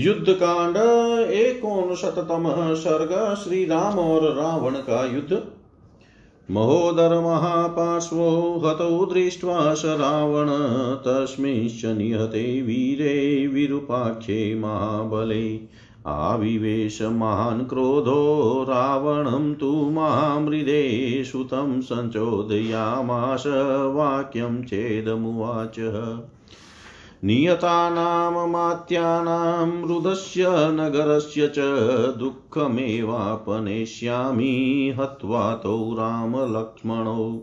युद्ध कांड एकोन शततम सर्ग श्री राम और रावण का युद्ध। महोदर महापार्श्वो हतौ दृष्ट्वा स रावण, तस्मिंश्च निहते वीरे विरूपाख्ये महाबले। आविवेश महान् क्रोधो, रावणं तु महामृदे सुतं सञ्चोदयामास वाक्यं चेदमुवाच। नियतानां मात्यानां रुदस्य नगरस्य च दुःखमेवापनेष्यामि हत्वा तौ रामलक्ष्मणौ।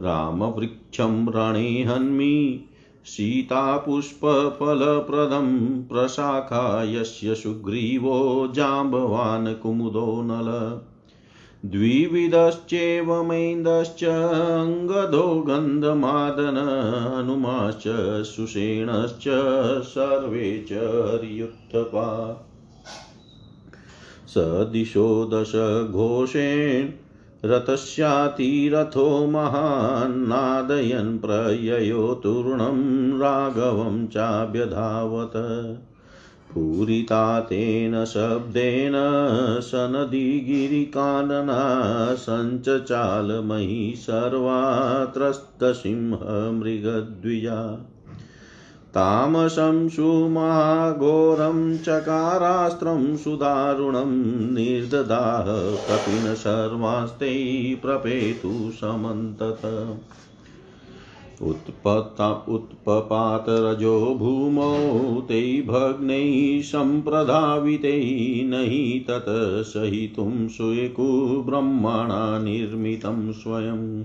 रामवृक्षं रणे हन्मि सीतापुष्पफलप्रदं प्रशाखा यस्य सुग्रीवो जाम्बवान् कुमुदो नल। द्विविधश्चेवमेन्दश्च अङ्गदो गन्धमादन हनुमाश्च सुषेणश्च सर्वे च रियुत्थपा स दिशो दशघोषेण रथस्यातिरथो महान्नादयन् प्रययो तूर्णं राघवं चाभ्यधावत्। पूरिता तेन शब्देन सनदिगिरिकानना सञ्चचालमयी सर्वात्रस्तसिंहमृगद्विजा। तामसं सुमाघोरं चकारास्त्रं सुदारुणं निर्ददाह कपिन सर्वास्ते प्रपेतु समन्तत उत्पत्ता उत्पपातरजो भूमौ ते भग्नैः सम्प्रधावितैः न हि तत् सहितुं स्वेकुब्रह्मणा निर्मितं स्वयम्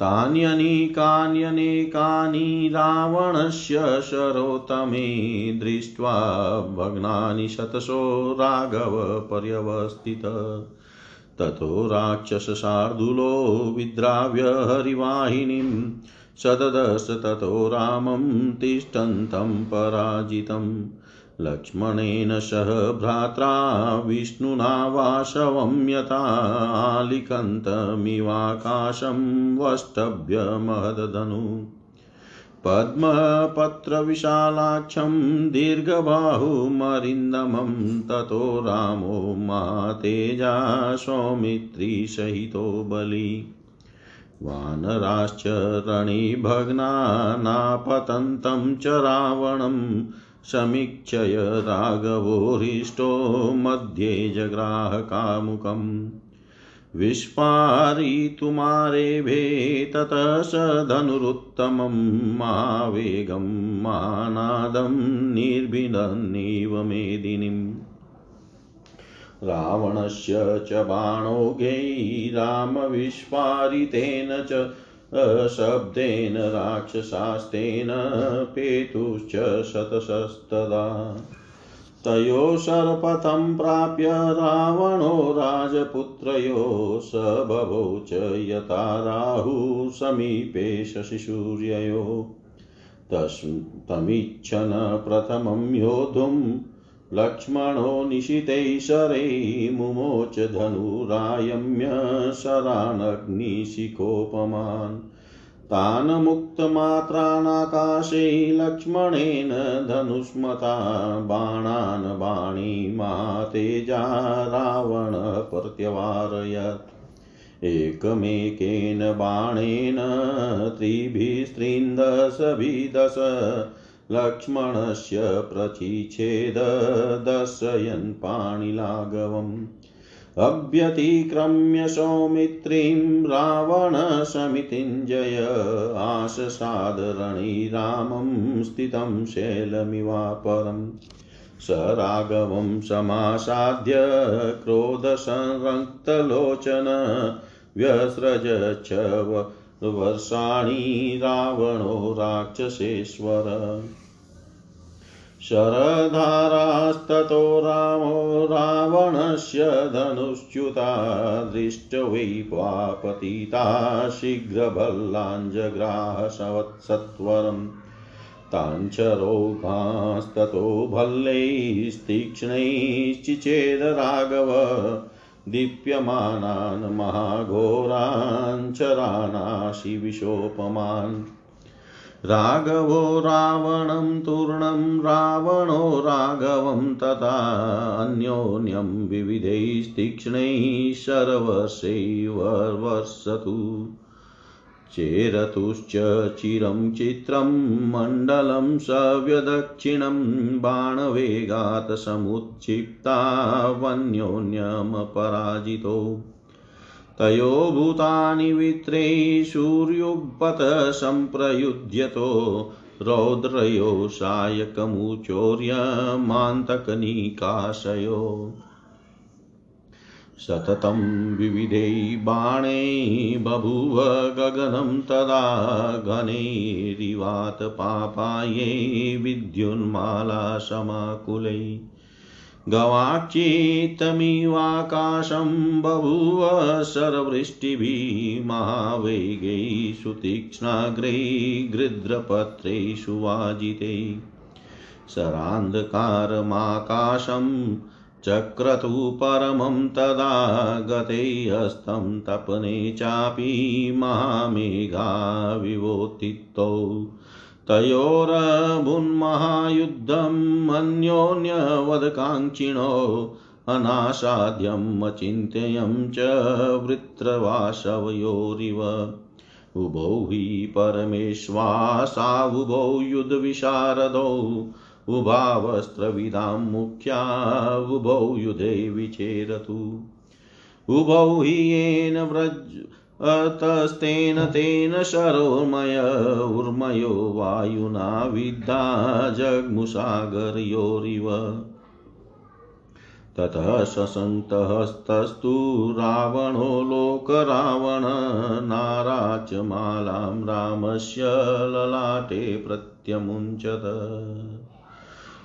तान्यनेकान्यनेकानि रावणस्य शरोतमे दृष्ट्वा भग्नानि शतशो राघवपर्यवस्थित ततो राक्षसशार्दूलो विद्राव्य हरिवाहिनीं सददश ततो रामं तिष्ठन्तं पराजितम् लक्ष्मणेन सह भ्रात्रा विष्णुना वाशवं यथालिखन्तमिवाकाशं वष्टभ्य महदधनु पद्मपत्रविशालाक्षं दीर्घबाहुमरिन्दमं ततो रामो मातेजा सौमित्रीसहितो बली वानराश्च रणिभग्ना नापतन्तं च रावणं समीक्षय राघवोरिष्टो मध्ये जग्राहकामुकम्। विस्पारितुमारेभे ततः स धनुरुत्तमं मावेगं मानादं निर्भिनन्निव मेदिनीम् रावणस्य च बाणोगै रामविस्फारितेन च शब्देन, राक्षसास्तेन, पेतुश्च शतशस्तदा। तयो शरपथं प्राप्य रावणो राजपुत्रयो स बभौ च यथा राहुः समीपे शशिसूर्ययो। तस् तमिच्छन् प्रथमं योद्धुं लक्ष्मणो निशितैशरै मुमोच धनुरायम्य शरानग्निशिखोपमान्। तान् मुक्तमात्रानाकाशे लक्ष्मणेन धनुष्मता बाणान् बाणीमातेजा रावण प्रत्यवारयत् एकमेकेन बाणेन त्रिभिस्त्रिन्दशभिदश लक्ष्मणस्य प्रचिच्छेद दर्शयन् पाणिलाघवम्। अभ्यतिक्रम्य सौमित्रीं रावणसमितिञ्जय आशसादरणीरामं स्थितं शैलमिवापरम् स राघवं समासाद्य क्रोधसंरक्तलोचन। व्यसृज च वर्षाणि रावणो राक्षसेश्वर। शरधारास्ततो रामो रावणस्य धनुश्च्युता दृष्टवै पतिता शीघ्रभल्लाञ्जग्राह सत्वरम् ताञ्चरोघास्ततो भल्लैस्तीक्ष्णैश्चिचेद राघव दीप्यमानान् महाघोराञ्चराणाशि विशोपमान् राघवो रावणं तूर्णं रावणो राघवं तथा अन्योन्यं विविधैस्तीक्ष्णैः शर्वशैवर्षतु चेरतुश्च चिरं चित्रं मण्डलं सव्यदक्षिणं बाणवेगात् समुत्क्षिप्तावन्योन्यमपराजितो तयो भूतानि वित्रे सूर्युग्पत सम्प्रयुध्यतो रौद्रयो सायकमुचोर्यमान्तकनिकाशयो। सततं विविधै बाणै बभूव गगनं तदा घनैरिवात पापायै विद्युन्माला समाकुलै। गवाक्षितमिवाकाशं बभूव शरवृष्टिभिः महावेगैः सुतीक्ष्णाग्रैः गृध्रपत्रैः वाजिते शरान्धकारमाकाशं चक्रतु परमं तदा गतेऽस्तं तपने चापि महामेघा विवोत्थितौ तयोरभुन्महायुद्धम् अन्योन्यवदकाङ्क्षिणो अनासाद्यम् अचिन्त्यं च वृत्रवासवयोरिव। उभौ हि परमेश्वासावुभौ युद्धविशारदौ, उभावस्त्रविदां मुख्या उभौ युधे विचेरतु। उभौ हि येन व्रज अतस्तेन तेन शरोमय उर्मयो वायुना विद्धा जग्मुसागरयोरिव ततः ससन्तस्तस्तु रावणो लोकरावण नाराचमालां रामस्य ललाटे प्रत्यमुञ्चत।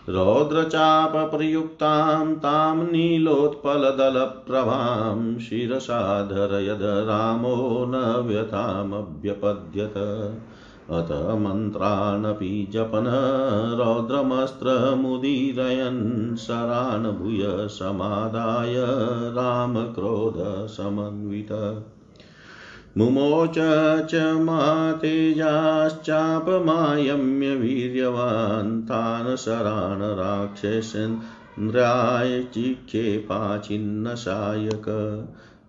रौद्रचापप्रयुक्तां तां नीलोत्पलदलप्रभां शिरसा धरयद रामो न व्यथामभ्यपद्यत। अत मन्त्रानपि जपन, रौद्रमस्त्रमुदीरयन् शरान् भूय समादाय रामक्रोधसमन्वित। मुमोच च मातेजाश्चापमायम्य वीर्यवान् तान् शरान् राक्षसेन्द्राय चिक्षेपाचिन्नशायक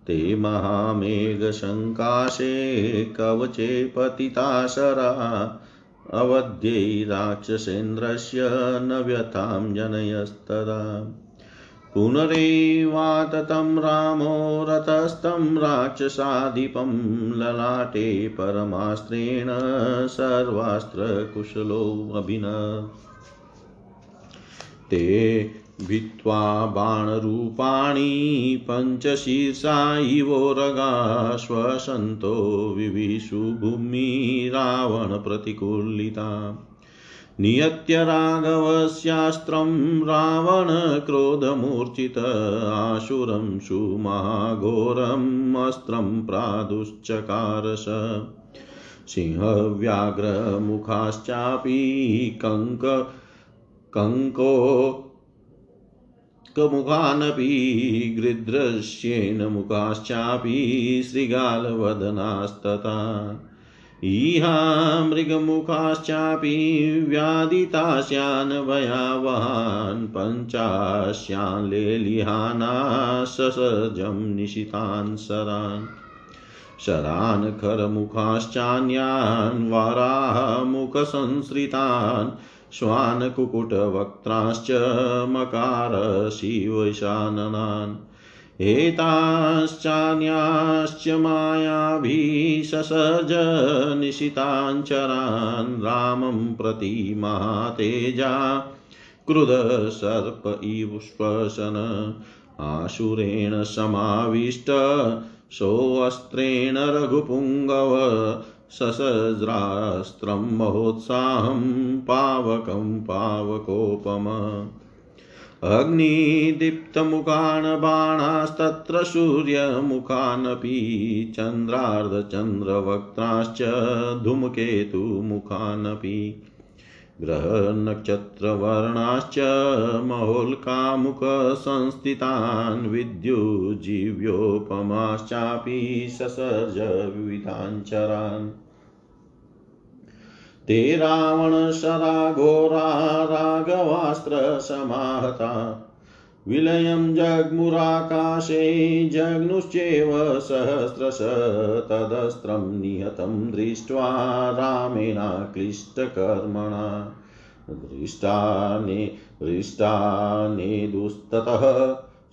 ते महामेघशङ्काशे कवचे पतिताशरा अवध्ये राक्षसेन्द्रस्य न व्यथां जनयस्तदा। पुनरेवाततं रामो रतस्तं राक्षसाधिपं ललाटे परमास्त्रेण सर्वास्त्रकुशलोऽभिन ते भित्त्वा बाणरूपाणि पञ्चशीर्षा इवोरगा श्वसन्तो विविशु भूमि रावणप्रतिकूलिता नियत्य राघवस्यास्त्रं रावणक्रोधमूर्छित आशुरं सुमहाघोरम् अस्त्रं प्रादुश्चकारस सिंहव्याघ्रमुखाश्चापि कङ्क कङ्को मुखानपि गृध्रस्येन मुखाश्चापि शृगालवदनास्तथा इहा मृगमुखाश्चापि व्याधितास्यान् भयावहान् पञ्चास्यान् लेलिहाना ससजं निशितान् शरान् शरान् खरमुखाश्चान्यान् वाराहमुखसंसृतान् श्वान् कुकुटवक्त्राश्च मकार शिवशाननान् एताश्चान्याश्च मायाभिः ससज निशिताञ्चरान् रामं प्रति महातेजा क्रुधसर्प इव श्वसन, आशुरेण समाविष्ट, सोऽस्त्रेण रघुपुङ्गव, ससज्रास्त्रं महोत्साहं, पावकं पावकोपम। अग्निदीप्तमुखान् बाणास्तत्र सूर्यमुखानपि चन्द्रार्धचन्द्रवक्त्राश्च धूमकेतुमुखानपि ग्रहनक्षत्रवर्णाश्च महोल्कामुखसंस्थितान् विद्युज्जीव्योपमाश्चापि ससर्ज विविधाञ्चरान् ते रावणशराघोरा राघवास्त्रसमाहता विलयं जग्मुराकाशे जग्नुश्चेव सहस्रश तदस्त्रं निहतं दृष्ट्वा रामेणाक्लिष्टकर्मणा दृष्टाने दृष्टानेदुस्ततः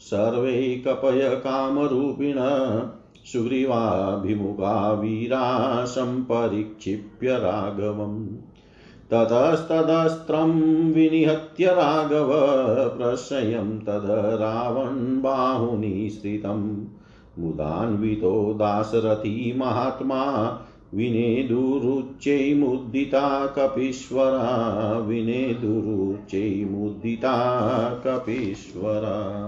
सर्वे कपयकामरूपिण सुग्रीवाभिमुखा वीरा सम्परीक्षिप्य राघवम्। ततस्तदस्त्रं विनिहत्य राघव प्रशयं तद रावण बाहुनिश्रितं मुदान्वितो दासरथी महात्मा विनेदुरुच्चैमुद्दिता कपीश्वरा। विनेदुरुच्चैमुद्दिता कपीश्वरा।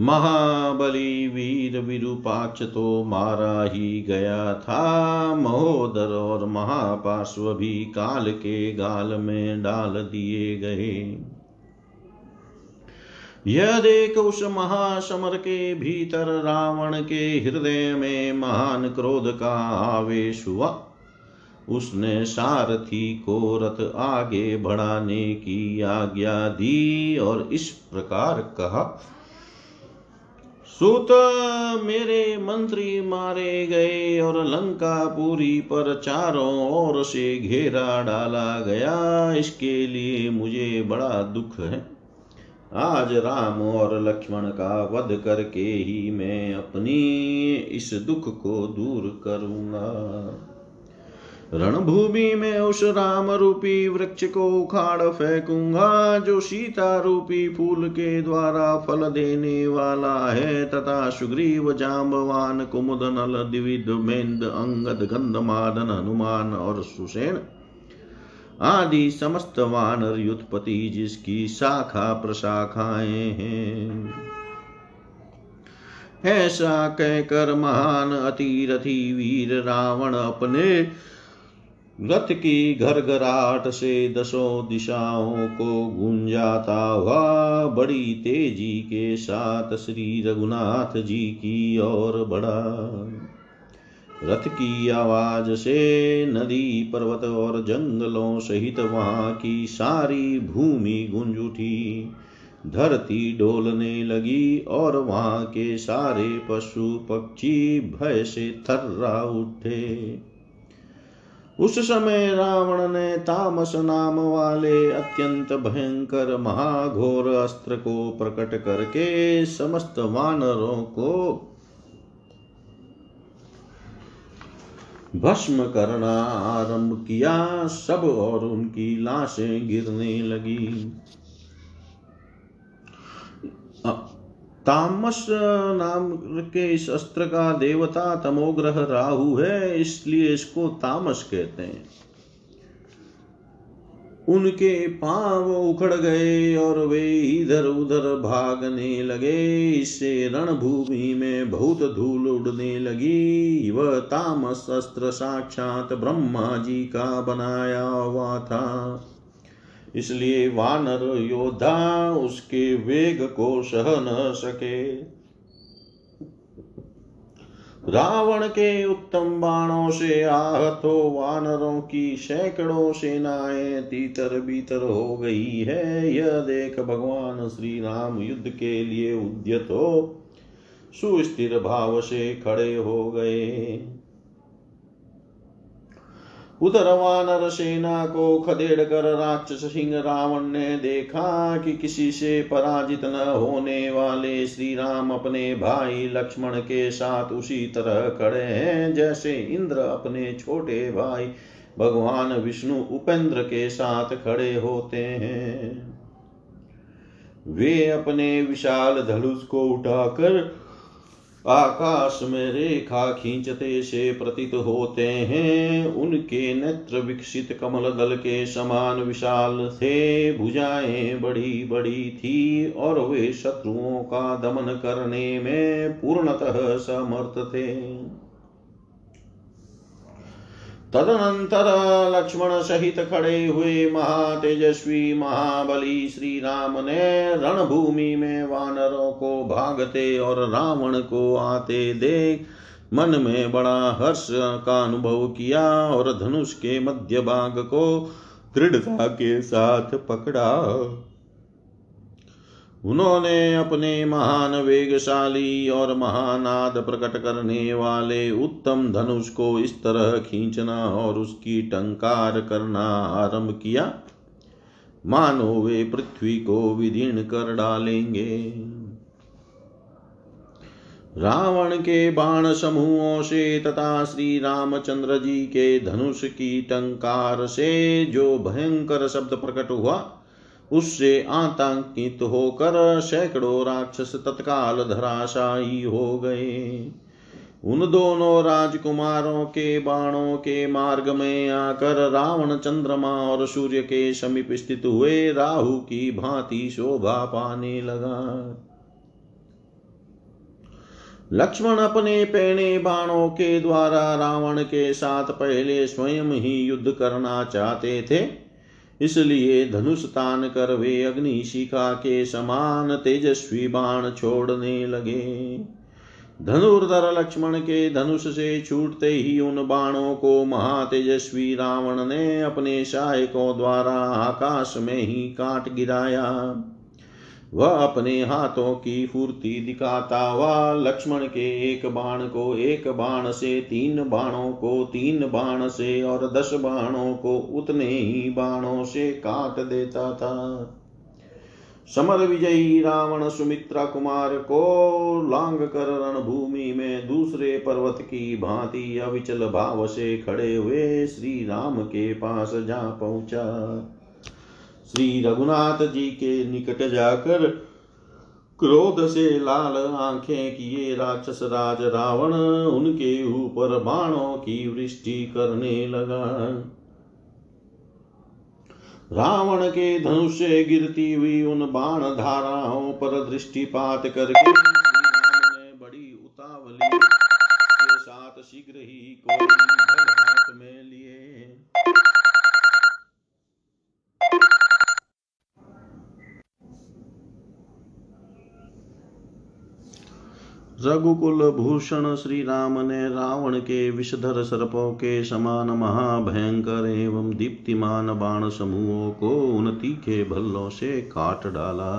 महाबली वीर विरूपाक्ष तो मारा ही गया था महोदर और महापार्श्व भी काल के गाल में डाल दिए गए। यह देख उस महासमर के भीतर रावण के हृदय में महान क्रोध का आवेश हुआ। उसने सारथी को रथ आगे बढ़ाने की आज्ञा दी और इस प्रकार कहा सुत मेरे मंत्री मारे गए और लंका पूरी पर चारों ओर से घेरा डाला गया। इसके लिए मुझे बड़ा दुख है। आज राम और लक्ष्मण का वध करके ही मैं अपनी इस दुख को दूर करूँगा। रणभूमि में उस राम रूपी वृक्ष को उखाड़ फेंकूँगा, जो सीता रूपी फूल के द्वारा फल देने वाला है, तथा सुग्रीव जाम्बवान कुमुद, नल द्विविद मेन्द अंगद, गंधमादन, हनुमान और सुसेन आदि समस्त वानर युत्पति जिसकी शाखा प्रशाखाएँ हैं। ऐसा कहकर महान अतिरथी वीर रावण अपने रथ की घरघराहट से दसों दिशाओं को गुंजाता हुआ बड़ी तेज़ी के साथ श्री रघुनाथ जी की ओर बढ़ा। रथ की आवाज़ से नदी, पर्वत और जंगलों सहित वहाँ की सारी भूमि गुंज उठी। धरती डोलने लगी और वहाँ के सारे पशु पक्षी भय से थर्रा उठे। उस समय रावण ने तामस नाम वाले अत्यंत भयंकर महाघोर अस्त्र को प्रकट करके समस्त वानरों को भस्म करना आरंभ किया। सब और उनकी लाशें गिरने लगी। तामस नाम के इस अस्त्र का देवता तमोग्रह राहु है, इसलिए इसको तामस कहते हैं। उनके पाँव उखड़ गए और वे इधर उधर भागने लगे। इससे रणभूमि में बहुत धूल उड़ने लगी। वह तामस अस्त्र साक्षात ब्रह्मा जी का बनाया हुआ था। इसलिए वानर योद्धा उसके वेग को सह न सके। रावण के उत्तम बाणों से आहत हो वानरों की सैकड़ों सेनाएँ तीतर बीतर हो गई है। यह देख भगवान श्री राम युद्ध के लिए उद्यत हो, सुस्थिर भाव से खड़े हो गए। उधर वानर सेना को खदेड़ कर राक्षस सिंह रावण ने देखा कि किसी से पराजित न होने वाले श्री राम अपने भाई लक्ष्मण के साथ उसी तरह खड़े हैं, जैसे इंद्र अपने छोटे भाई भगवान विष्णु उपेंद्र के साथ खड़े होते हैं। वे अपने विशाल धनुष को उठाकर आकाश में रेखा खींचते से प्रतीत होते हैं। उनके नेत्र विकसित कमल दल के समान विशाल थे। भुजाएँ बड़ी बड़ी थी और वे शत्रुओं का दमन करने में पूर्णतः समर्थ थे। तदनंतर लक्ष्मण सहित खड़े हुए महातेजस्वी महाबली श्री राम ने रणभूमि में वानरों को भागते और रावण को आते देख मन में बड़ा हर्ष का अनुभव किया और धनुष के मध्य भाग को दृढ़ता के साथ पकड़ा। उन्होंने अपने महान वेगशाली और महानाद प्रकट करने वाले उत्तम धनुष को इस तरह खींचना और उसकी टंकार करना आरंभ किया। मानो वे पृथ्वी को विदीर्ण कर डालेंगे। रावण के बाण समूहों से तथा श्री रामचंद्र जी के धनुष की टंकार से जो भयंकर शब्द प्रकट हुआ उससे आतंकित होकर सैकड़ों राक्षस तत्काल धराशायी हो गए। उन दोनों राजकुमारों के बाणों के मार्ग में आकर रावण चंद्रमा और सूर्य के समीप स्थित हुए राहु की भांति शोभा पाने लगा। लक्ष्मण अपने पहने बाणों के द्वारा रावण के साथ पहले स्वयं ही युद्ध करना चाहते थे। इसलिए धनुष तान कर वे अग्निशिखा के समान तेजस्वी बाण छोड़ने लगे। धनुर्धर लक्ष्मण के धनुष से छूटते ही उन बाणों को महातेजस्वी रावण ने अपने सहायकों द्वारा आकाश में ही काट गिराया। वह अपने हाथों की फूर्ति दिखाता हुआ लक्ष्मण के एक बाण को, एक बाण से, तीन बाणों को, तीन बाण से और दस बाणों को उतने ही बाणों से काट देता था। समर विजयी रावण सुमित्रा कुमार को लांग कर रणभूमि में दूसरे पर्वत की भांति अविचल भाव से खड़े हुए श्री राम के पास जा पहुँचा। श्री रघुनाथ जी के निकट जाकर क्रोध से लाल आँखें किए राक्षस राज रावण उनके ऊपर बाणों की वृष्टि करने लगा। रावण के धनुष से गिरती हुई उन बाण धाराओं पर दृष्टिपात करके ने बड़ी उतावली के साथ शीघ्र ही कोई हाथ में लिए रघुकुल भूषण श्री राम ने रावण के विषधर सर्पों के समान महाभयंकर एवं दीप्तिमान बाण समूहों को उन तीखे भल्लों से काट डाला।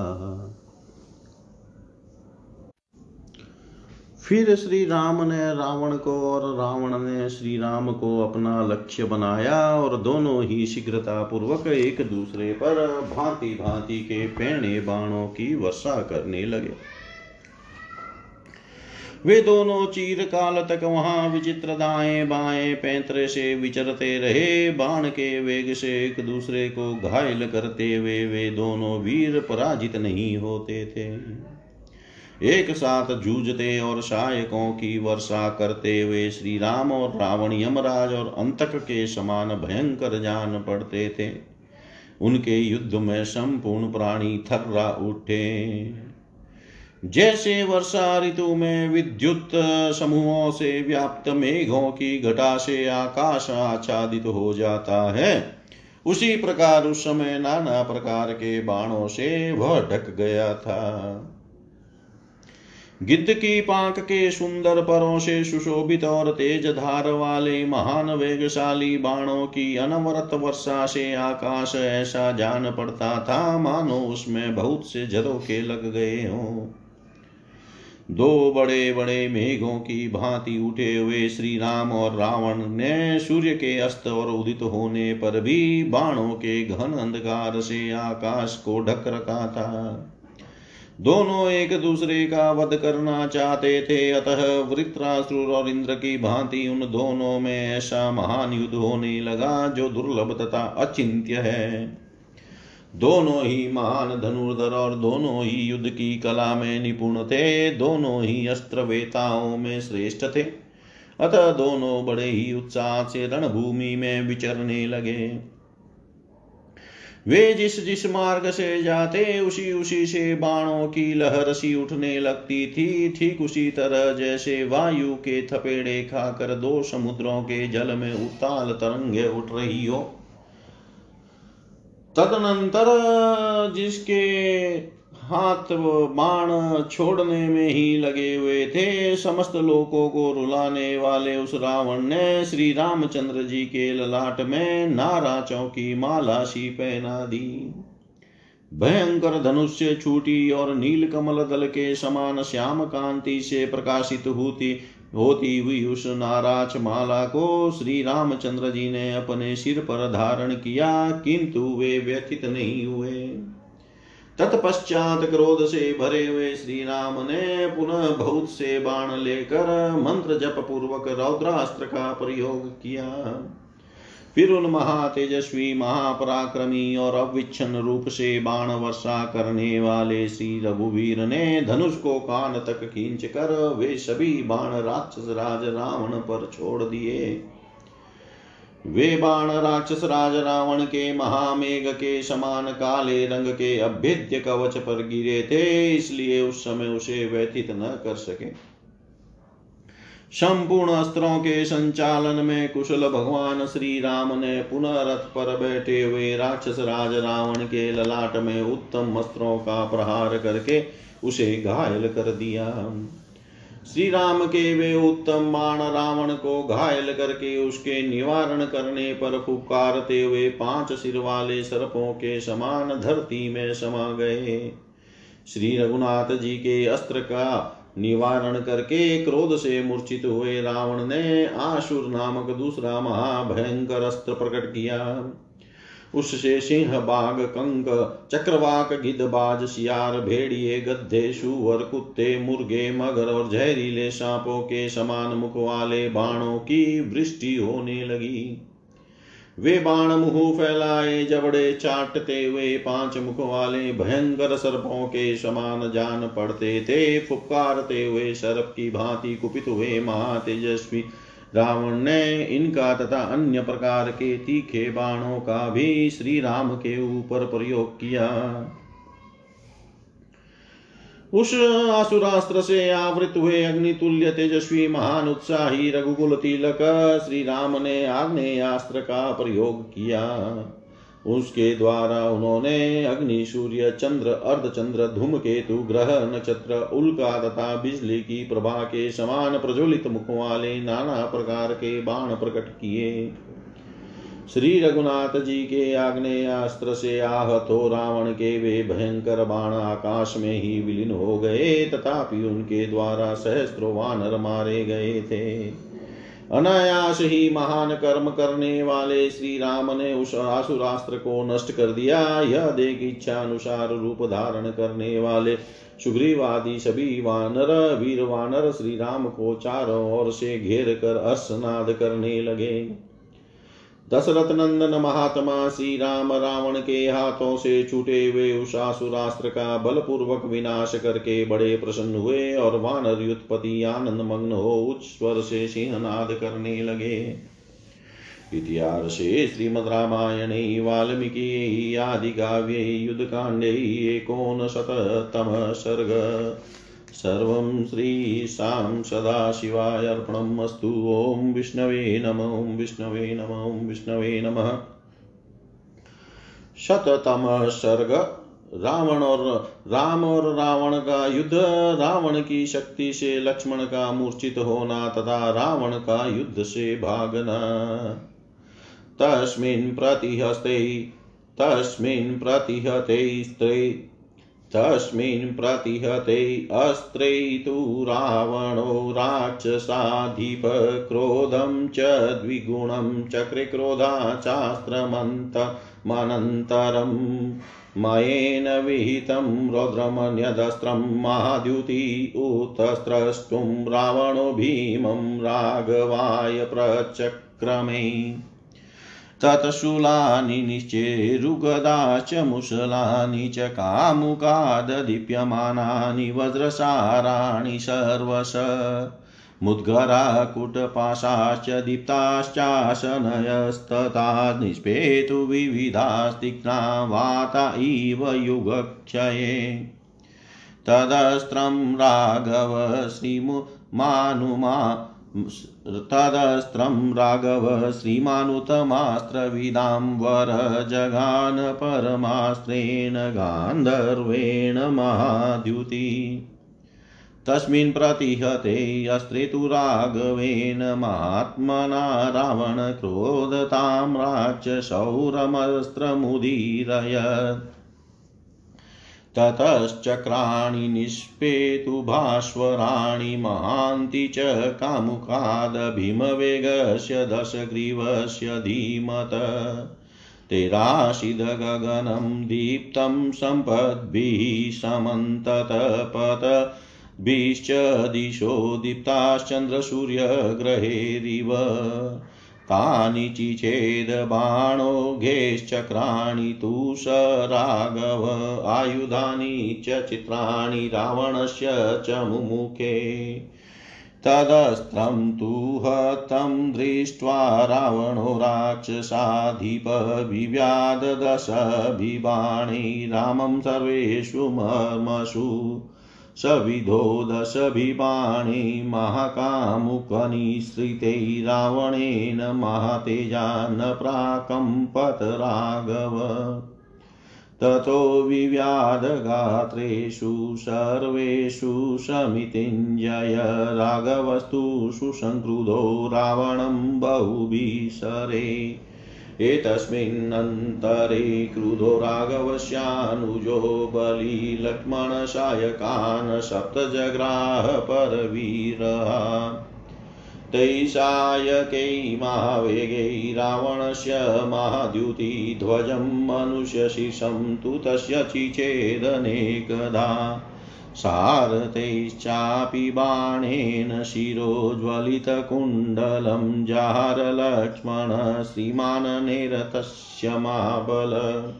फिर श्री राम ने रावण को और रावण ने श्री राम को अपना लक्ष्य बनाया और दोनों ही शीघ्रता पूर्वक एक दूसरे पर भांति भांति के पेणे बाणों की वर्षा करने लगे। वे दोनों चीर काल तक वहाँ विचित्र दाएँ बाएँ पैंतरे से विचरते रहे। बाण के वेग से एक दूसरे को घायल करते हुए वे दोनों वीर पराजित नहीं होते थे। एक साथ जूझते और सहायकों की वर्षा करते हुए श्री राम और रावण, यमराज और अंतक के समान भयंकर जान पड़ते थे। उनके युद्ध में संपूर्ण प्राणी थर्रा उठे। जैसे वर्षा ऋतु में विद्युत समूहों से व्याप्त मेघों की घटा से आकाश आच्छादित हो जाता है। उसी प्रकार उस समय नाना प्रकार के बाणों से वह ढक गया था। गिद्ध की पांक के सुंदर परों से सुशोभित और तेज धार वाले महान वेगशाली बाणों की अनवरत वर्षा से आकाश ऐसा जान पड़ता था मानो उसमें बहुत से झरोके लग गए हों। दो बड़े बड़े मेघों की भांति उठे हुए श्री राम और रावण ने सूर्य के अस्त और उदित होने पर भी बाणों के घन अंधकार से आकाश को ढक रखा था। दोनों एक दूसरे का वध करना चाहते थे, अतः वृत्रासुर और इंद्र की भांति उन दोनों में ऐसा महान युद्ध होने लगा जो दुर्लभ तथा अचिंत्य है। दोनों ही महान धनुर्धर और दोनों ही युद्ध की कला में निपुण थे, दोनों ही अस्त्र वेताओं में श्रेष्ठ थे। अतः दोनों बड़े ही उत्साह से रणभूमि में विचरने लगे। वे जिस जिस मार्ग से जाते, उसी उसी से बाणों की लहर सी उठने लगती थी। ठीक उसी तरह जैसे वायु के थपेड़े खाकर दो समुद्रों के जल में उताल तरंगे उठ रही हो। तदनंतर जिसके हाथ बाण छोड़ने में ही लगे हुए थे, समस्त लोगों को रुलाने वाले उस रावण ने श्री रामचंद्र जी के ललाट में नारा चौकी माला सी पहना दी। भयंकर धनुष्य छूटी और नील कमल दल के समान श्याम कांति से प्रकाशित होती होती हुई उस नाराज़ माला को श्री रामचंद्र जी ने अपने सिर पर धारण किया, किंतु वे व्यथित नहीं हुए। तत्पश्चात क्रोध से भरे हुए श्री राम ने पुनः बहुत से बाण लेकर मंत्र जप पूर्वक रौद्रास्त्र का प्रयोग किया। फिर उन महातेजस्वी, महापराक्रमी और अविच्छन रूप से बाण वर्षा करने वाले श्री रघुवीर ने धनुष को कान तक खींच कर वे सभी बाण राक्षस राज रावण पर छोड़ दिए। वे बाण राक्षस राज रावण के महामेघ के समान काले रंग के अभेद्य कवच पर गिरे थे, इसलिए उस समय उसे व्यथित न कर सके। संपूर्ण अस्त्रों के संचालन में कुशल भगवान श्री राम ने पुनः रथ पर बैठे हुए राक्षस राज रावण के ललाट में उत्तम अस्त्रों का प्रहार करके उसे घायल कर दिया। श्री राम के वे उत्तम बाण रावण को घायल करके उसके निवारण करने पर पुकारते हुए पाँच सिर वाले सर्पों के समान धरती में समा गए। श्री रघुनाथ जी के अस्त्र का निवारण करके क्रोध से मूर्छित हुए रावण ने आशुर नामक दूसरा महाभयंकर अस्त्र प्रकट किया। उससे सिंह, बाघ, कंक, चक्रवाक गिद्धबाज सियार, भेड़िए गद्धे सुअर, कुत्ते, मुर्गे, मगर और जहरीले सांपों के समान मुख वाले बाणों की वृष्टि होने लगी। वे बाण मुँह फैलाए, जबड़े चाटते हुए पाँच मुख वाले भयंकर सर्पों के समान जान पड़ते थे। फुपकारते हुए सर्प की भांति कुपित हुए महातेजस्वी रावण ने इनका तथा अन्य प्रकार के तीखे बाणों का भी श्री राम के ऊपर प्रयोग किया। उस आसुरास्त्र से आवृत हुए अग्नि तुल्य तेजस्वी महान उत्साही रघुकुल तिलक श्री राम ने आग्नेयास्त्र का प्रयोग किया। उसके द्वारा उन्होंने अग्नि, सूर्य, चंद्र, अर्धचंद्र धूम केतु ग्रह, नक्षत्र उल्का तथा बिजली की प्रभा के समान प्रज्वलित मुख वाले नाना प्रकार के बाण प्रकट किए। श्री रघुनाथ जी के आग्नेयास्त्र से आहत हो रावण के वे भयंकर बाण आकाश में ही विलीन हो गए, तथापि उनके द्वारा सहस्त्रो वानर मारे गए थे। अनायास ही महान कर्म करने वाले श्री राम ने उस आसुरास्त्र को नष्ट कर दिया। यह देख इच्छा अनुसार रूप धारण करने वाले सुग्रीवादी सभी वानर, वीर वानर श्री राम को चारों ओर से घेर कर अर्शनाद करने लगे। दशरथ नंदन महात्मा श्री राम रावण के हाथों से छूटे हुए उषासुरास्त्र का बलपूर्वक विनाश करके बड़े प्रसन्न हुए और वानर युत्पति आनंद मग्न हो उच्च स्वर से सिंहनाद करने लगे। इतिहासे श्रीमद्रामायणे वाल्मीकि, आदि आदिकाव्ये युद्धकाण्डे, एकोनशततमः सर्ग। सर्वं श्रीशां सदाशिवाय अर्पणम् अस्तु ॐ विष्णवे नम, ॐ विष्णवे नम, ॐ विष्णवे नमः। शततम सर्ग रावण और राम और रावण का युद्ध रावण की शक्ति से लक्ष्मण का मूर्छित होना तथा रावण का युद्ध से भागना। तस्मिन् प्रतिहस्ते, तस्मिन् प्रतिहते स्त्रे तस्मिन् प्रतिहते अस्त्रे तु रावणो राक्षसाधिप क्रोधं च द्विगुणं चक्रे क्रोधाचास्त्रमन्तमनन्तरम् मयेन विहितं रौद्रमन्यदस्त्रं महाद्युति उतस्त्रष्टुं रावणो भीमं राघवाय प्रचक्रमे। तत्शूलानि निश्चेरुगदाश्च मुशलानि च कामुकाददीप्यमानानि वज्रसाराणि सर्वश। मुद्गरा कुटपाशाश्च दीप्ताश्चाशनयस्तथा निष्पेतु विविधास्तिक्ना वाता इव युगक्षये। तदस्त्रं राघव श्रीमु मानुमा तदस्त्रं राघव श्रीमानुतमास्त्रविदां वरजगान परमास्त्रेण गान्धर्वेण महाद्युति। तस्मिन् प्रतिहते अस्त्रे तु राघवेन महात्मना रावणक्रोधतां राक्षसौरमस्त्रमुदीरयत् ततश्चक्राणि निष्पेतुभास्वराणि महान्ति च कामुकादभिमवेगस्य दशग्रीवस्य धीमत। तेराशिदगगनं दीप्तं सम्पद्भिः समन्ततपतभिश्च दिशो दीप्ताश्चन्द्रसूर्यग्रहेरिव। तानि चिचेदबाणोघेश्चक्राणि तु स राघव आयुधानि च चित्राणि रावणस्य च मुमुखे। तदस्त्रं तु हतं दृष्ट्वा रावणो राक्षसाधिपविव्याददशभिबाणै रामं सर्वेषु मर्मसु। सविधो दशभिबाणे महाकामुकनिसृते रावणेन महातेजा न प्राकम्पत राघव ततो विव्याधगात्रेषु सर्वेषु समितिञ्जय राघवस्तु सुसङ्क्रुधो रावणं बहुभिसरे। एतस्मिन्नन्तरे क्रुधो राघवस्यानुजो बलिलक्ष्मणसायकान् सप्तजग्राह परवीरः तैसायकै महावेगै रावणस्य महाद्युतिध्वजं मनुष्यशीर्षं तु तस्य चिचेदनेकदा सारथैश्चापि बाणेन शिरोज्वलितकुण्डलं जारलक्ष्मण श्रीमाननेरतस्य महाबल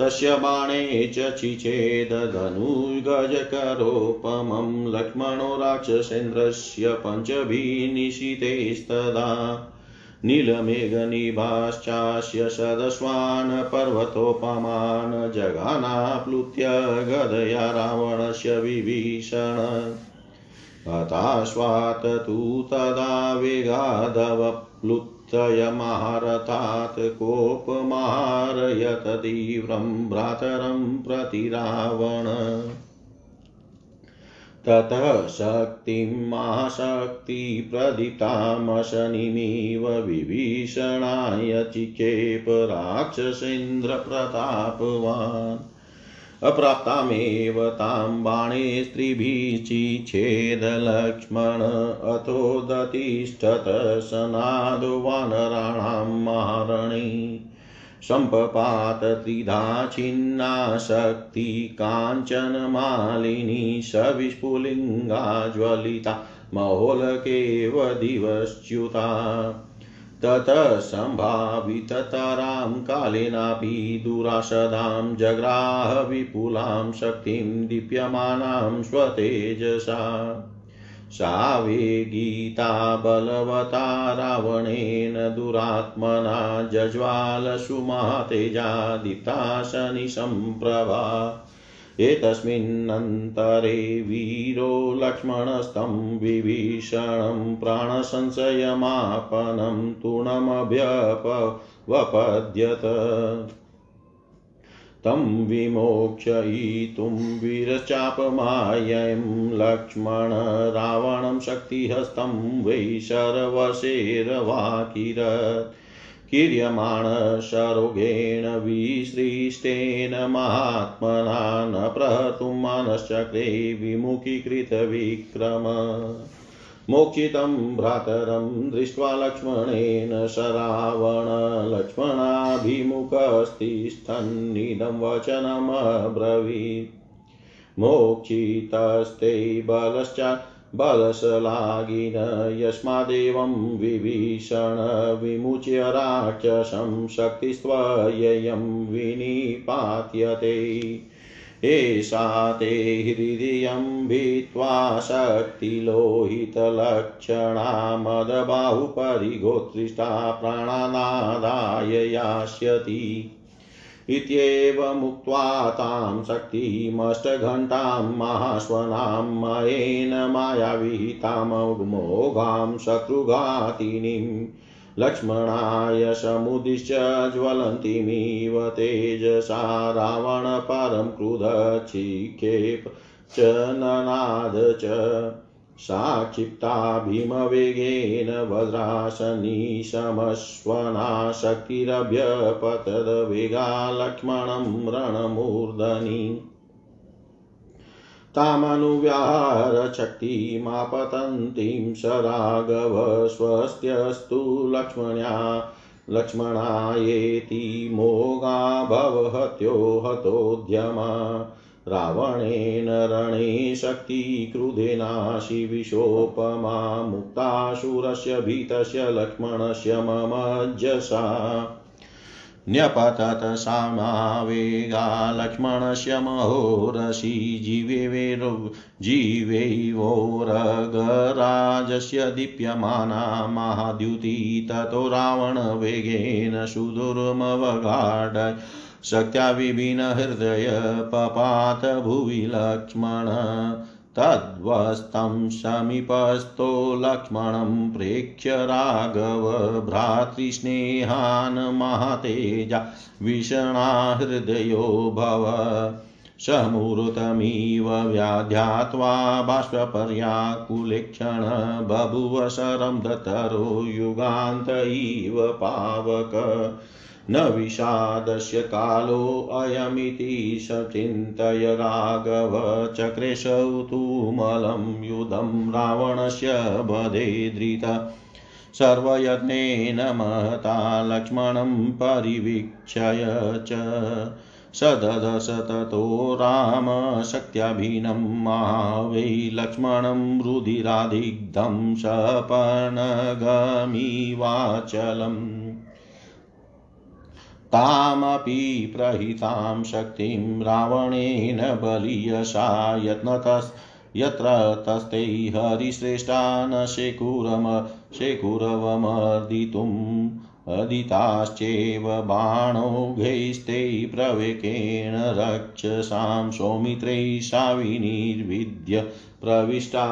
तस्य बाणे च चिचेदधनुर्गजकरोपमं लक्ष्मणो राक्षसेन्द्रस्य पञ्चभिनिशितेस्तदा। नीलमेघनिभाश्चास्य सदस्वान् पर्वतोपमान् जगानाप्लुत्य गदया रावणस्य विभीषण। हताश्वात् तु तदा वेगादवप्लुत्तयमारथात् कोपमारयत तीव्रं भ्रातरं प्रति रावण। ततः शक्तिं महाशक्तिप्रदीप्तामशनिमिव विभीषणाय चिक्षेप राक्षसेन्द्रप्रतापवान् अप्राप्तामेव तां बाणे स्त्रीभिश्चिच्छेदलक्ष्मण अथो दतिष्ठत सनादो वानराणां सम्पपात त्रिधा छिन्ना शक्ति काञ्चनमालिनी सविस्फुलिङ्गा ज्वलिता महोलकेव दिवश्च्युता ततः सम्भाविततरां कालेनापि दुराशदां जग्राह विपुलां शक्तिं दीप्यमानां स्वतेजसा। सा वेगीता बलवता रावणेन दुरात्मना जज्वालसुमातेजा दीप्ता शनिसम्प्रभा एतस्मिन्नन्तरे वीरो लक्ष्मणस्तं विभीषणं प्राणसंशयमापनं तूणमभ्यपवपद्यत। तं विमोक्षयितुं वीरचापमायं लक्ष्मण रावणं शक्तिहस्तं वै शर्वशेरवाकिरत्। किर्यमाणशरोगेण विसृष्टेन महात्मना न प्रहतुं मनश्चक्रे विमुखीकृतविक्रम। मोक्षितं भ्रातरं दृष्ट्वा लक्ष्मणेन स रावण लक्ष्मणाभिमुखस्तिष्ठन्निदं वचनमब्रवीत्। मोक्षितस्ते बलश्च बलशलागिन यस्मादेवं विभीषण विमुच्य राक्षसं शक्तिस्त्वयं विनिपात्यते। एषा ते हृदयं भित्त्वा शक्तिलोहितलक्षणा मदबाहुपरिगोत्रिष्टा प्राणानादाय यास्यति। इत्येवमुक्त्वा तां शक्तिमष्टघण्टां महाश्वनां मयेन मायाविहितामोघां शत्रुघातिनीम् लक्ष्मणाय समुदिश्य ज्वलन्तीमिव तेजसा रावणपरं क्रुधचिक्षेप च ननाद च साक्षिप्ता भीमवेगेन वज्रासनीशमश्वना शक्तिरभ्यपतद्वेगा लक्ष्मणं रणमूर्धनि तामनुव्याहारशक्तिमापतन्तीं स राघव स्वस्त्यस्तु लक्ष्मण्या लक्ष्मणायेति मोगा भवहत्यो हतोद्यमा। रावणेन रणे शक्तिक्रुधेनाशि विशोपमा मुक्ताशुरस्य भीतस्य लक्ष्मणस्य ममज्जसा न्यपतत सामावेगा लक्ष्मणस्य महोरसि जीवेरो जीवैवोरगराजस्य दीप्यमाना महाद्युति, ततो रावणवेगेन सुदुर्मवगाढ, शक्त्या विभिन्नहृदय पपात भुवि लक्ष्मण तद्वस्तं समीपस्थो लक्ष्मणं प्रेक्ष्य राघव भ्रातृस्नेहान् महतेजा विषणाहृदयो भव। समूर्तमिव व्याध्यात्वा बाष्पर्याकुलेक्षण बभुव शरं दतरो युगान्त इव पावक। न विषादस्य कालोऽयमिति सचिन्तय राघव चक्रेशौ तु मलं युधं रावणस्य बधे धृत। सर्वयत्नेन महता लक्ष्मणं परिवीक्षय च। सददश ततो रामशक्त्याभिनं महावै लक्ष्मणं रुधिरादिग्धं सपनगमिवाचलम् तामपि प्रहितां शक्तिं रावणेन बलीयसा यत्नतस् यत्र तस्ते हरिश्रेष्ठा न शेकुरम शेकुरवमर्दितुम् अदिताश्चैव बाणौघैस्ते प्रवेकेण रक्षसां सौमित्रैः साविनिर्विद्य प्रविष्टा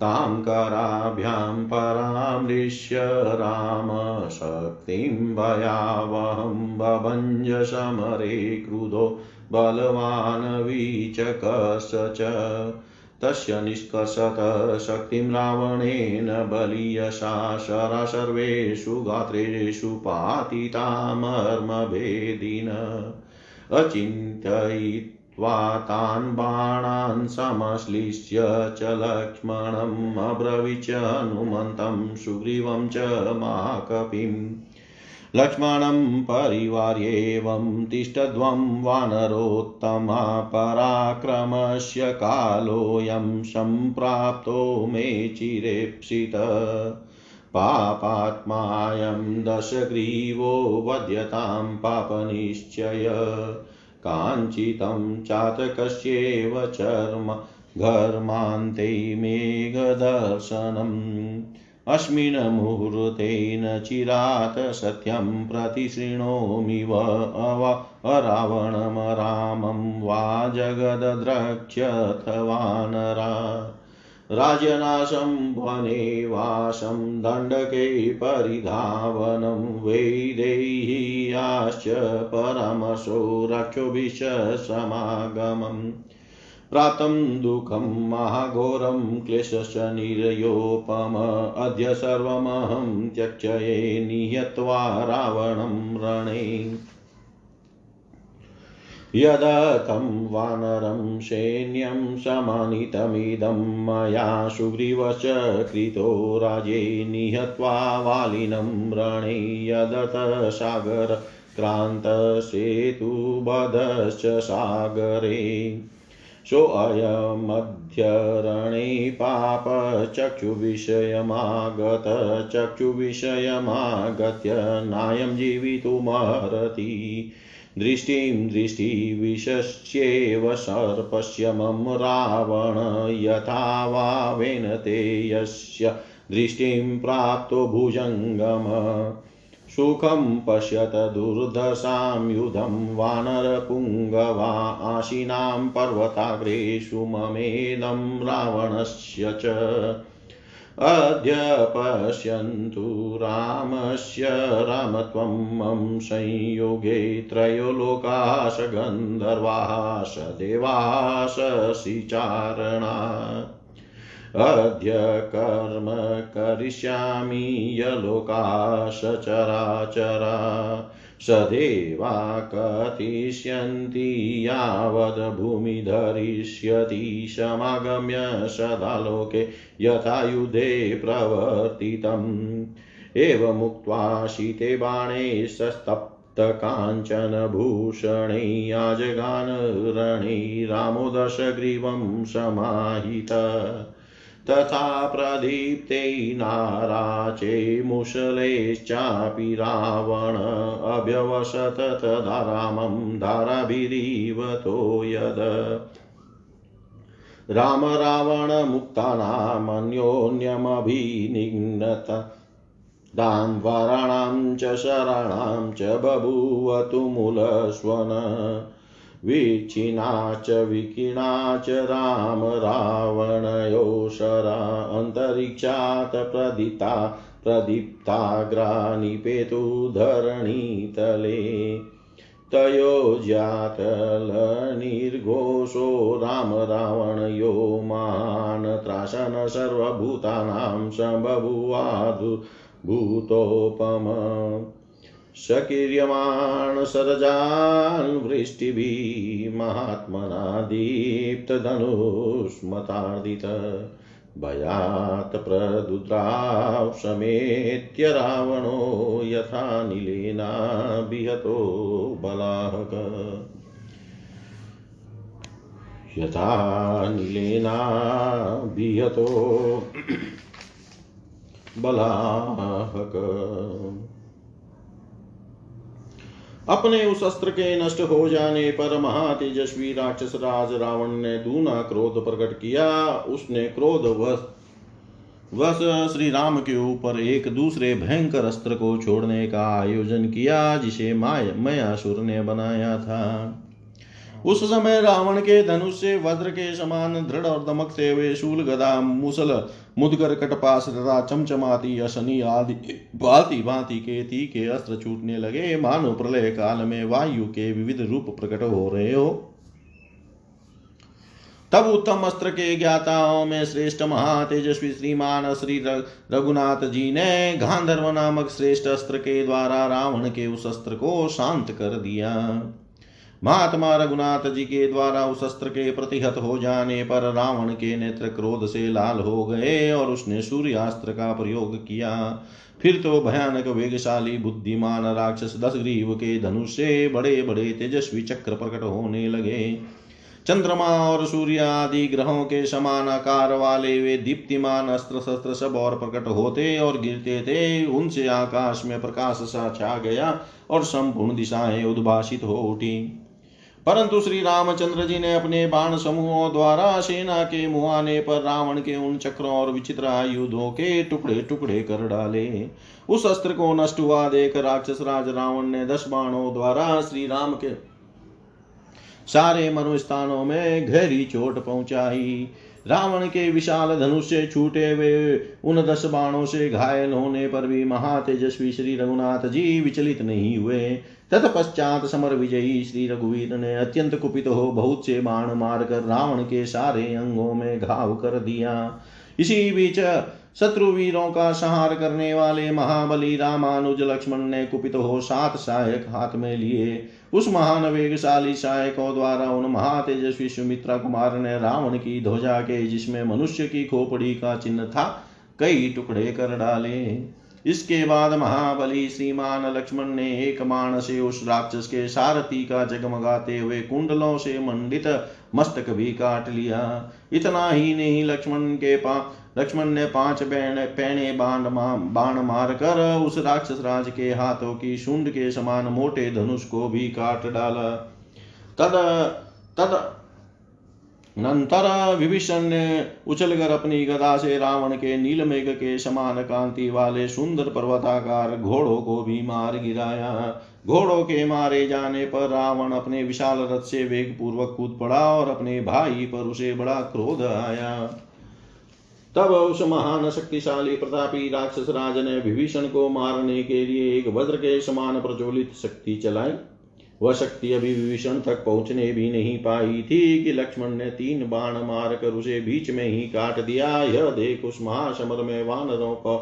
तां कराभ्यां परामृश्य रामशक्तिं भयावहं बभञ्ज समरे क्रुधो बलवान् वीचकश्च च। तस्य निष्कर्षत शक्तिं रावणेन बलीयसा शरा सर्वेषु गात्रेषु पातितामर्मभेदिन। अचिन्तयित् तान् बाणान् समश्लिष्य च लक्ष्मणम् अब्रवीच हनुमन्तं सुग्रीवं च महाकपिम् लक्ष्मणं परिवार्येवं तिष्ठध्वं वानरोत्तमा पराक्रमस्य कालोऽयं सम्प्राप्तो मे चिरेप्सित। पापात्मायं दशग्रीवो वध्यतां पापनिश्चय। काञ्चितं चातकस्येव चर्म घर्मान्ते मेघदर्शनम्। अस्मिन् न चिरात् सत्यं प्रतिशृणोमि व अरावणं रामं वा जगदद्रक्ष्यथ नरा राजनाशं वने वासं दण्डके परिधावनं वैदेह्याश्च परमशो रक्षोभिश समागमम्। प्राप्तं दुःखं महाघोरं क्लेशश्च निर्योपम। अद्य सर्वमहं त्यक्ष्ये निहत्वा रावणं रणे। यदतं वानरं सैन्यं समानितमिदं, मया सुग्रीवश्च कृतो राजे निहत्वा वालिनं रणे यदत सागर क्रान्तसेतुबधश्च सागरे। सोऽयमध्यरणे पापचक्षुविषयमागत, चक्षुविषयमागत्य नायं जीवितुमर्हति। दृष्टिं दृष्टिविशस्येव सर्पस्य मम रावण यथा वावेन ते यस्य दृष्टिं प्राप्तो भुजङ्गम। सुखं पश्यत दुर्दशां युधं वानरपुङ्गवा आशिनां पर्वताग्रेषु ममेदं रावणस्य च। अद्य पश्यन्तु रामस्य रामत्वं मम संयोगे त्रयो लोकाश गन्धर्वाश देवाश अद्य कर्म करिष्यामि यलोकाश सदेवा कथिष्यन्ति यावद् भूमि धरिष्यति समागम्य सदा लोके यथा युधे प्रवर्तितम्। एवमुक्त्वा शीते बाणे सस्तप्तकाञ्चनभूषणै आजगान रणे रामो दशग्रीवं समाहित। तथा प्रदीप्ते नाराचे मुशलेश्चापि रावण अभ्यवसत तदा रामं धाराभिरीवतो यद। राम रावणमुक्तानामन्योन्यमभिनिघ्नत दां वराणां च शराणां च बभूवतु मूलस्वन। वीक्षिणा च विकीर्णा च राम रावणयो शरा अन्तरिक्षात् प्रदिता प्रदीप्ताग्रा निपेतु धरणीतले। तयोज्यातलनिर्घोषो राम रावणयो महान् त्रासन सर्वभूतानां सम्बभुवादु भूतोपम। सकीर्यमाण सरजान् वृष्टिभिः महात्मना दीप्तधनुष्मतार्दित भयात् प्रदुद्राव समेत्य रावणो यथा नीलेना विहतो बलाहक। यथा नीलेना विहतो बलाहक। अपने उस अस्त्र के नष्ट हो जाने पर महातेजस्वी राक्षस राज रावण ने दूना क्रोध प्रकट किया। उसने क्रोध वश वस श्री राम के ऊपर एक दूसरे भयंकर अस्त्र को छोड़ने का आयोजन किया, जिसे माय, मयासुर ने बनाया था। उस समय रावण के धनुष से वज्र के समान दृढ़ और दमकते हुए शूल, गदा, मुसल, मुदगर, कटपास तथा चमचमाती अशनि आदि भांति भांति के तीखे अस्त्र छूटने लगे। मानो प्रलय काल में वायु के विविध रूप प्रकट हो रहे हो। तब उत्तम अस्त्र के ज्ञाताओं में श्रेष्ठ महातेजस्वी श्रीमान श्री रघुनाथ जी ने गांधर्व नामक श्रेष्ठ अस्त्र के द्वारा रावण के उस अस्त्र को शांत कर दिया। महात्मा रघुनाथ जी के द्वारा उस अस्त्र के प्रतिहत हो जाने पर रावण के नेत्र क्रोध से लाल हो गए और उसने सूर्यास्त्र का प्रयोग किया। फिर तो भयानक वेगशाली, बुद्धिमान राक्षस दस ग्रीव के धनुष से बड़े बड़े तेजस्वी चक्र प्रकट होने लगे। चंद्रमा और सूर्य आदि ग्रहों के समान आकार वाले वे दीप्तिमान अस्त्र शस्त्र सब और प्रकट होते और गिरते थे। उनसे आकाश में प्रकाश सा छा गया और संपूर्ण दिशाएँ उद्भाषित हो उठी। परंतु श्री रामचंद्र जी ने अपने बाण समूहों द्वारा सेना के मुहाने पर रावण के उन चक्रों और विचित्र आयुधों के टुकड़े टुकड़े कर डाले। उस अस्त्र को नष्ट हुआ देख राक्षस राज रावण ने दस बाणों द्वारा श्री राम के सारे मनोस्थानों में गहरी चोट पहुंचाई। रावण के विशाल धनुष से छूटे हुए उन दस बाणों से घायल होने पर भी महातेजस्वी श्री रघुनाथ जी विचलित नहीं हुए। तत्पश्चात समर विजयी श्री रघुवीर ने अत्यंत कुपित हो बहुत से बाण मारकर रावण के सारे अंगों में घाव कर दिया। इसी बीच शत्रु वीरों का संहार करने वाले महाबली रामानुज लक्ष्मण ने कुपित हो सात सहायक हाथ में लिए। उस महान वेगशाली सहायकों द्वारा उन महातेजस्वी सुमित्रा कुमार ने रावण की ध्वजा के जिसमें मनुष्य की खोपड़ी का चिन्ह था, कई टुकड़े कर डाले। इसके बाद महाबली श्रीमान लक्ष्मण ने एक बाण से उस राक्षस के सारथी का जगमगाते हुए कुंडलों से मंडित मस्तक भी काट लिया। इतना ही नहीं, लक्ष्मण के पा, लक्ष्मण ने पाँच पैणे बाण बाण मार कर उस राक्षस राज के हाथों की शुंड के समान मोटे धनुष को भी काट डाला। तद तद नंतर विभीषण ने उछलकर अपनी गदा से रावण के नीलमेघ के समान कांति वाले सुंदर पर्वताकार घोड़ों को भी मार गिराया। घोड़ों के मारे जाने पर रावण अपने विशाल रथ से वेग पूर्वक कूद पड़ा और अपने भाई पर उसे बड़ा क्रोध आया। तब उस महान शक्तिशाली प्रतापी राक्षस राज ने विभीषण को मारने के लिए एक वज्र के समान प्रज्वलित शक्ति चलाई। वह शक्ति अभी विभीषण तक पहुँचने भी नहीं पाई थी कि लक्ष्मण ने तीन बाण मार कर उसे बीच में ही काट दिया। यह देख उस महासमर में वानरों का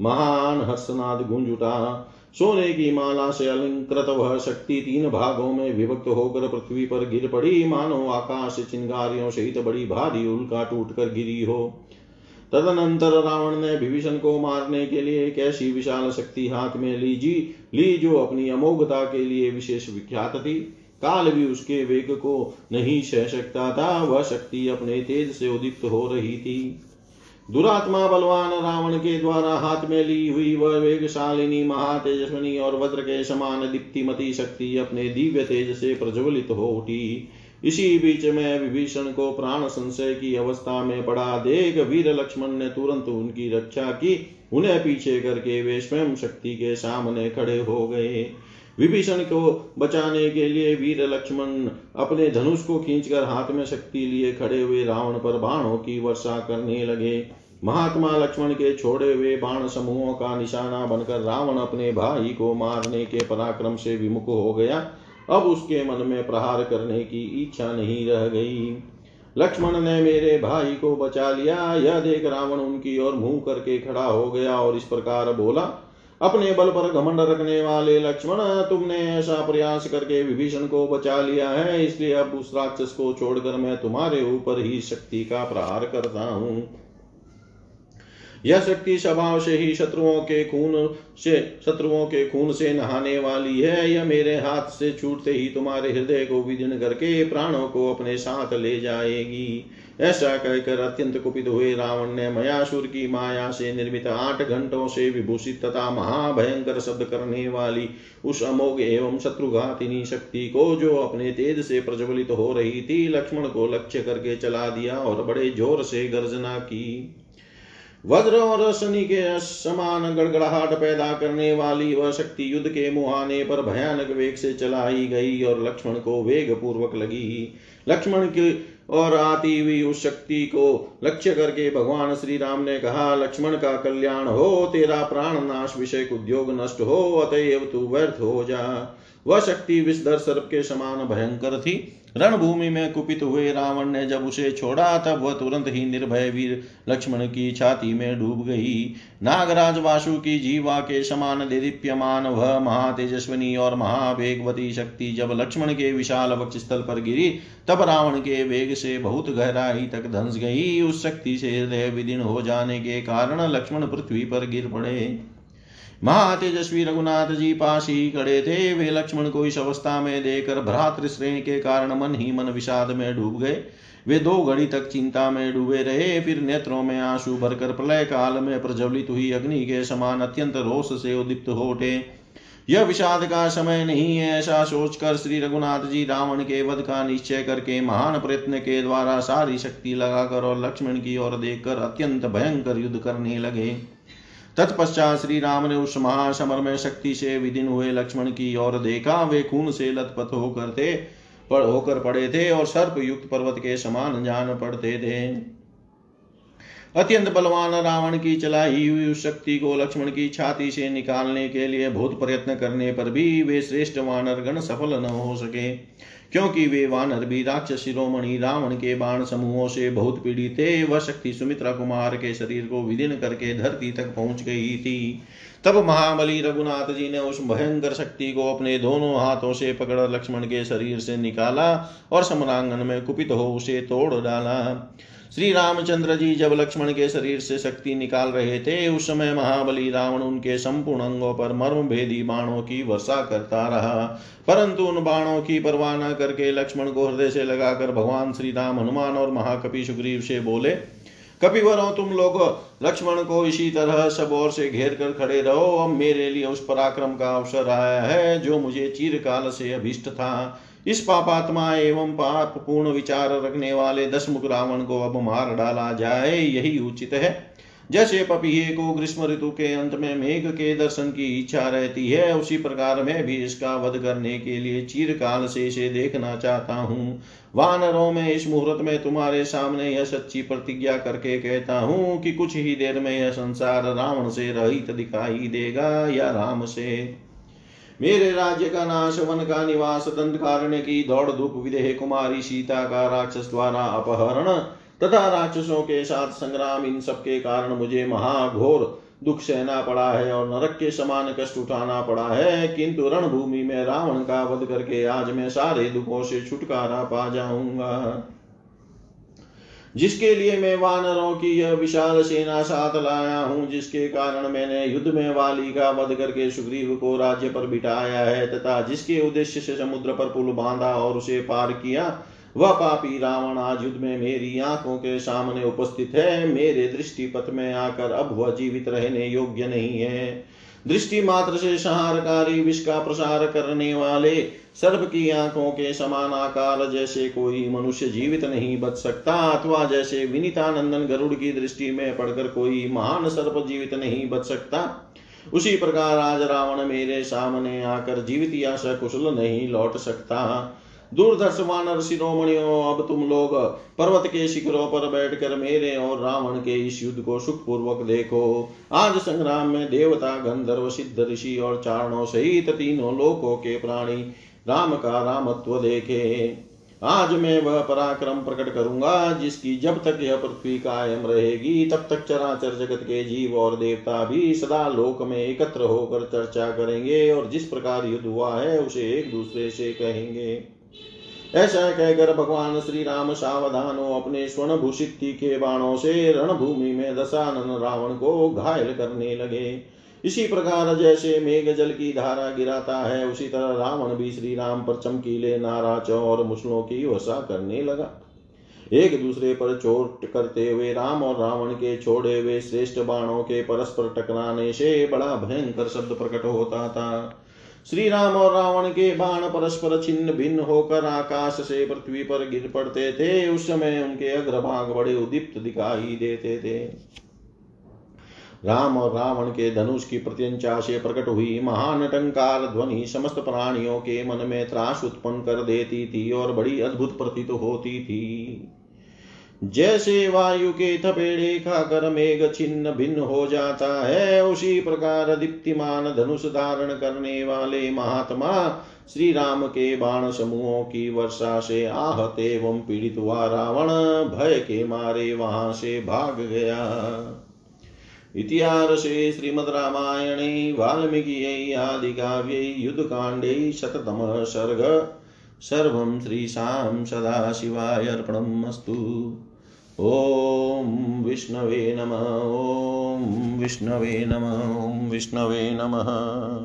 महान हर्षनाद गुंज उठा सोने की माला से अलंकृत वह शक्ति तीन भागों में विभक्त होकर पृथ्वी पर गिर पड़ी। मानो आकाश चिंगारियों सहित बड़ी भारी उल्का टूट कर गिरी हो। तदनंतर रावण ने विभीषण को मारने के लिए एक ऐसी विशाल शक्ति हाथ में लीजी ली जो अपनी अमोघता के लिए विशेष विख्यात थी। काल भी उसके वेग को नहीं सह सकता था, वह शक्ति अपने तेज से उदित हो रही थी। दुरात्मा बलवान रावण के द्वारा हाथ में ली हुई वह वेगशालिनी, महातेजस्वनी और वज्र के समान दीप्तिमती शक्ति अपने दिव्य तेज से प्रज्वलित हो उठी। इसी बीच में विभीषण को प्राण संशय की अवस्था में पड़ा देख वीर लक्ष्मण ने तुरंत उनकी रक्षा की, उन्हें पीछे करके वे स्वयं शक्ति के सामने खड़े हो गए। विभीषण को बचाने के लिए वीर लक्ष्मण अपने धनुष को खींचकर हाथ में शक्ति लिए खड़े हुए रावण पर बाणों की वर्षा करने लगे। महात्मा लक्ष्मण के छोड़े हुए बाण समूहों का निशाना बनकर रावण अपने भाई को मारने के पराक्रम से विमुख हो गया। अब उसके मन में प्रहार करने की इच्छा नहीं रह गई। लक्ष्मण ने मेरे भाई को बचा लिया। यह देख रावण उनकी ओर मुँह करके खड़ा हो गया और इस प्रकार बोला, अपने बल पर घमंड रखने वाले लक्ष्मण, तुमने ऐसा प्रयास करके विभीषण को बचा लिया है, इसलिए अब उस राक्षस को छोड़कर मैं तुम्हारे ऊपर ही शक्ति का प्रहार करता हूँ। यह शक्ति स्वभाव से ही शत्रुओं के खून से, शत्रुओं के खून से नहाने वाली है। यह मेरे हाथ से छूटते ही तुम्हारे हृदय को विदीर्ण करके प्राणों को अपने साथ ले जाएगी। ऐसा कहकर अत्यंत कुपित हुए रावण ने मयासुर की माया से निर्मित आठ घंटों से विभूषित तथा महाभयंकर शब्द करने वाली उस अमोघ एवं शत्रुघातिनी शक्ति को जो अपने तेज से प्रज्वलित हो रही थी, लक्ष्मण को लक्ष्य करके चला दिया और बड़े ज़ोर से गर्जना की। वज्र और शनि के समान गड़गड़ाहट पैदा करने वाली वह शक्ति युद्ध के मुहाने पर भयानक वेग से चलाई गई और लक्ष्मण को वेग पूर्वक लगी। लक्ष्मण की और आती हुई उस शक्ति को लक्ष्य करके भगवान श्री राम ने कहा, लक्ष्मण का कल्याण हो, तेरा प्राण नाश विषय उद्योग नष्ट हो, अतएव तू व्यर्थ हो जा। वह शक्ति विषधर सर्प के समान भयंकर थी। रणभूमि में कुपित हुए रावण ने जब उसे छोड़ा, तब वह तुरंत ही निर्भय वीर लक्ष्मण की छाती में डूब गई। नागराज वासु की जीवा के समान दीप्यमान वह महातेजस्विनी और महावेगवती शक्ति जब लक्ष्मण के विशाल वक्ष स्थल पर गिरी, तब रावण के वेग से बहुत गहराई तक धंस गई। उस शक्ति से हृदय विदीन हो जाने के कारण लक्ष्मण पृथ्वी पर गिर पड़े। महातेजस्वी रघुनाथ जी पास ही खड़े थे। वे लक्ष्मण को इस अवस्था में देकर भ्रातृश्रेणी के कारण मन ही मन विषाद में डूब गए। वे दो घड़ी तक चिंता में डूबे रहे। फिर नेत्रों में आँसू भरकर प्रलय काल में प्रज्वलित हुई अग्नि के समान अत्यंत रोष से उदीप्त हो उठे। यह विषाद का समय नहीं है, ऐसा सोचकर श्री रघुनाथ जी रावण के वध का निश्चय करके महान प्रयत्न के द्वारा सारी शक्ति लगाकर और लक्ष्मण की ओर देखकर अत्यंत भयंकर युद्ध करने लगे। तत्पश्चात श्री राम ने उस महासमर में शक्ति से विदिन हुए लक्ष्मण की ओर देखा। वे खून से लथपथ होकर थे, पर होकर पड़े थे और सर्प युक्त पर्वत के समान जान पड़ते थे। अत्यंत बलवान रावण की चलाई हुई उस शक्ति को लक्ष्मण की छाती से निकालने के लिए बहुत प्रयत्न करने पर भी वे श्रेष्ठ वानर गण सफल न हो सके। क्योंकि वे वानर भी राक्षस शिरोमणि रावण के बाण समूहों से बहुत पीड़ित थे। वह शक्ति सुमित्रा कुमार के शरीर को विदिन करके धरती तक पहुँच गई थी। तब महाबली रघुनाथ जी ने उस भयंकर शक्ति को अपने दोनों हाथों से पकड़ लक्ष्मण के शरीर से निकाला और समरांगन में कुपित हो उसे तोड़ डाला। श्री रामचंद्र जी जब लक्ष्मण के शरीर से शक्ति निकाल रहे थे, उस समय महाबली रावण उनके संपूर्ण अंगों पर मर्म भेदी बाणों की वर्षा करता रहा। परंतु उन बाणों की परवाह न करके लक्ष्मण को हृदय से लगाकर भगवान श्री राम हनुमान और महाकपि सुग्रीव से बोले, कपिवरों, तुम लोग लक्ष्मण को इसी तरह सब ओर से घेर कर खड़े रहो। अब मेरे लिए उस पराक्रम का अवसर आया है, जो मुझे चीरकाल से अभिष्ट था। इस पापात्मा एवं पाप पूर्ण विचार रखने वाले दस मुख रावण को अब मार डाला जाए, यही उचित है। जैसे पपीहे को ग्रीष्म ऋतु के अंत में मेघ के दर्शन की इच्छा रहती है, उसी प्रकार मैं भी इसका वध करने के लिए चीरकाल से इसे देखना चाहता हूँ। वानरों में इस मुहूर्त में तुम्हारे सामने यह सच्ची प्रतिज्ञा करके कहता हूँ कि कुछ ही देर में यह संसार रावण से रहित दिखाई देगा या राम से। मेरे राज्य का नाश, वन का निवास, दंड कारण की दौड़ धूप, विदेह कुमारी, सीता का राक्षस द्वारा अपहरण तथा राक्षसों के साथ संग्राम, इन सब के कारण मुझे महाघोर दुख सहना पड़ा है और नरक के समान कष्ट उठाना पड़ा है। किंतु रणभूमि में रावण का वध करके आज मैं सारे दुखों से छुटकारा पा जाऊँगा। जिसके लिए मैं वानरों की यह विशाल सेना साथ लाया हूँ, जिसके कारण मैंने युद्ध में वाली का वध करके सुग्रीव को राज्य पर बिठाया है, तथा जिसके उद्देश्य से समुद्र पर पुल बांधा और उसे पार किया, वह पापी रावण आज युद्ध में मेरी आँखों के सामने उपस्थित है। मेरे दृष्टि पथ में आकर अब वह जीवित रहने योग्य नहीं है। दृष्टि मात्र से संहारकारी विष का प्रसार करने वाले सर्प की आँखों के समान आकार जैसे कोई मनुष्य जीवित नहीं बच सकता, अथवा जैसे विनीतानंदन गरुड़ की दृष्टि में पड़कर कोई महान सर्प जीवित नहीं बच सकता। उसी प्रकार आज रावण मेरे सामने आकर जीवित या सकुशल नहीं लौट सकता। दूरदर्श वानर शिरोमणियों, अब तुम लोग पर्वत के शिखरों पर बैठकर मेरे और रावण के इस युद्ध को सुखपूर्वक देखो। आज संग्राम में देवता, गंधर्व, सिद्ध, ऋषि और चारणों सहित तीनों लोकों के प्राणी राम का रामत्व देखे आज मैं वह पराक्रम प्रकट करूँगा, जिसकी जब तक यह पृथ्वी कायम रहेगी, तब तक चराचर जगत के जीव और देवता भी सदा लोक में एकत्र होकर चर्चा करेंगे, और जिस प्रकार युद्ध हुआ है, उसे एक दूसरे से कहेंगे। ऐसा कहकर भगवान श्री राम सावधान अपने स्वर्ण भूषित के बाणों से रणभूमि में दशानन रावण को घायल करने लगे। इसी प्रकार जैसे मेघ जल की धारा गिराता है, उसी तरह रावण भी श्री राम पर चमकीले नाराच और मुसलों की वसा करने लगा। एक दूसरे पर चोट करते हुए राम और रावण के छोड़े हुए श्रेष्ठ बाणों के परस्पर टकराने से बड़ा भयंकर शब्द प्रकट होता था। श्री राम और रावण के बाण परस्पर छिन्न भिन्न होकर आकाश से पृथ्वी पर गिर पड़ते थे। उस समय उनके अग्रभाग बड़े उदीप्त दिखाई देते थे। राम और रावण के धनुष की प्रत्यंचा से प्रकट हुई। महान टंकार ध्वनि समस्त प्राणियों के मन में त्रास उत्पन्न कर देती थी और बड़ी अद्भुत प्रतीत होती थी। जैसे वायु के थपेड़े खाकर मेघ छिन्न भिन्न हो जाता है, उसी प्रकार दीप्तिमान धनुष धारण करने वाले महात्मा श्री राम के बाण समूहों की वर्षा से आहत एवं पीड़ित हुआ रावण भय के मारे वहाँ से भाग गया। इतिहासे श्रीमद्रामायणे वाल्मीकियै, आदिकाव्यै, युद्धकाण्डे, शततमः सर्ग। सर्वं श्रीशां सदाशिवाय अर्पणम् अस्तु ॐ विष्णवे नम, ॐ विष्णवे नम, ॐ विष्णवे नमः।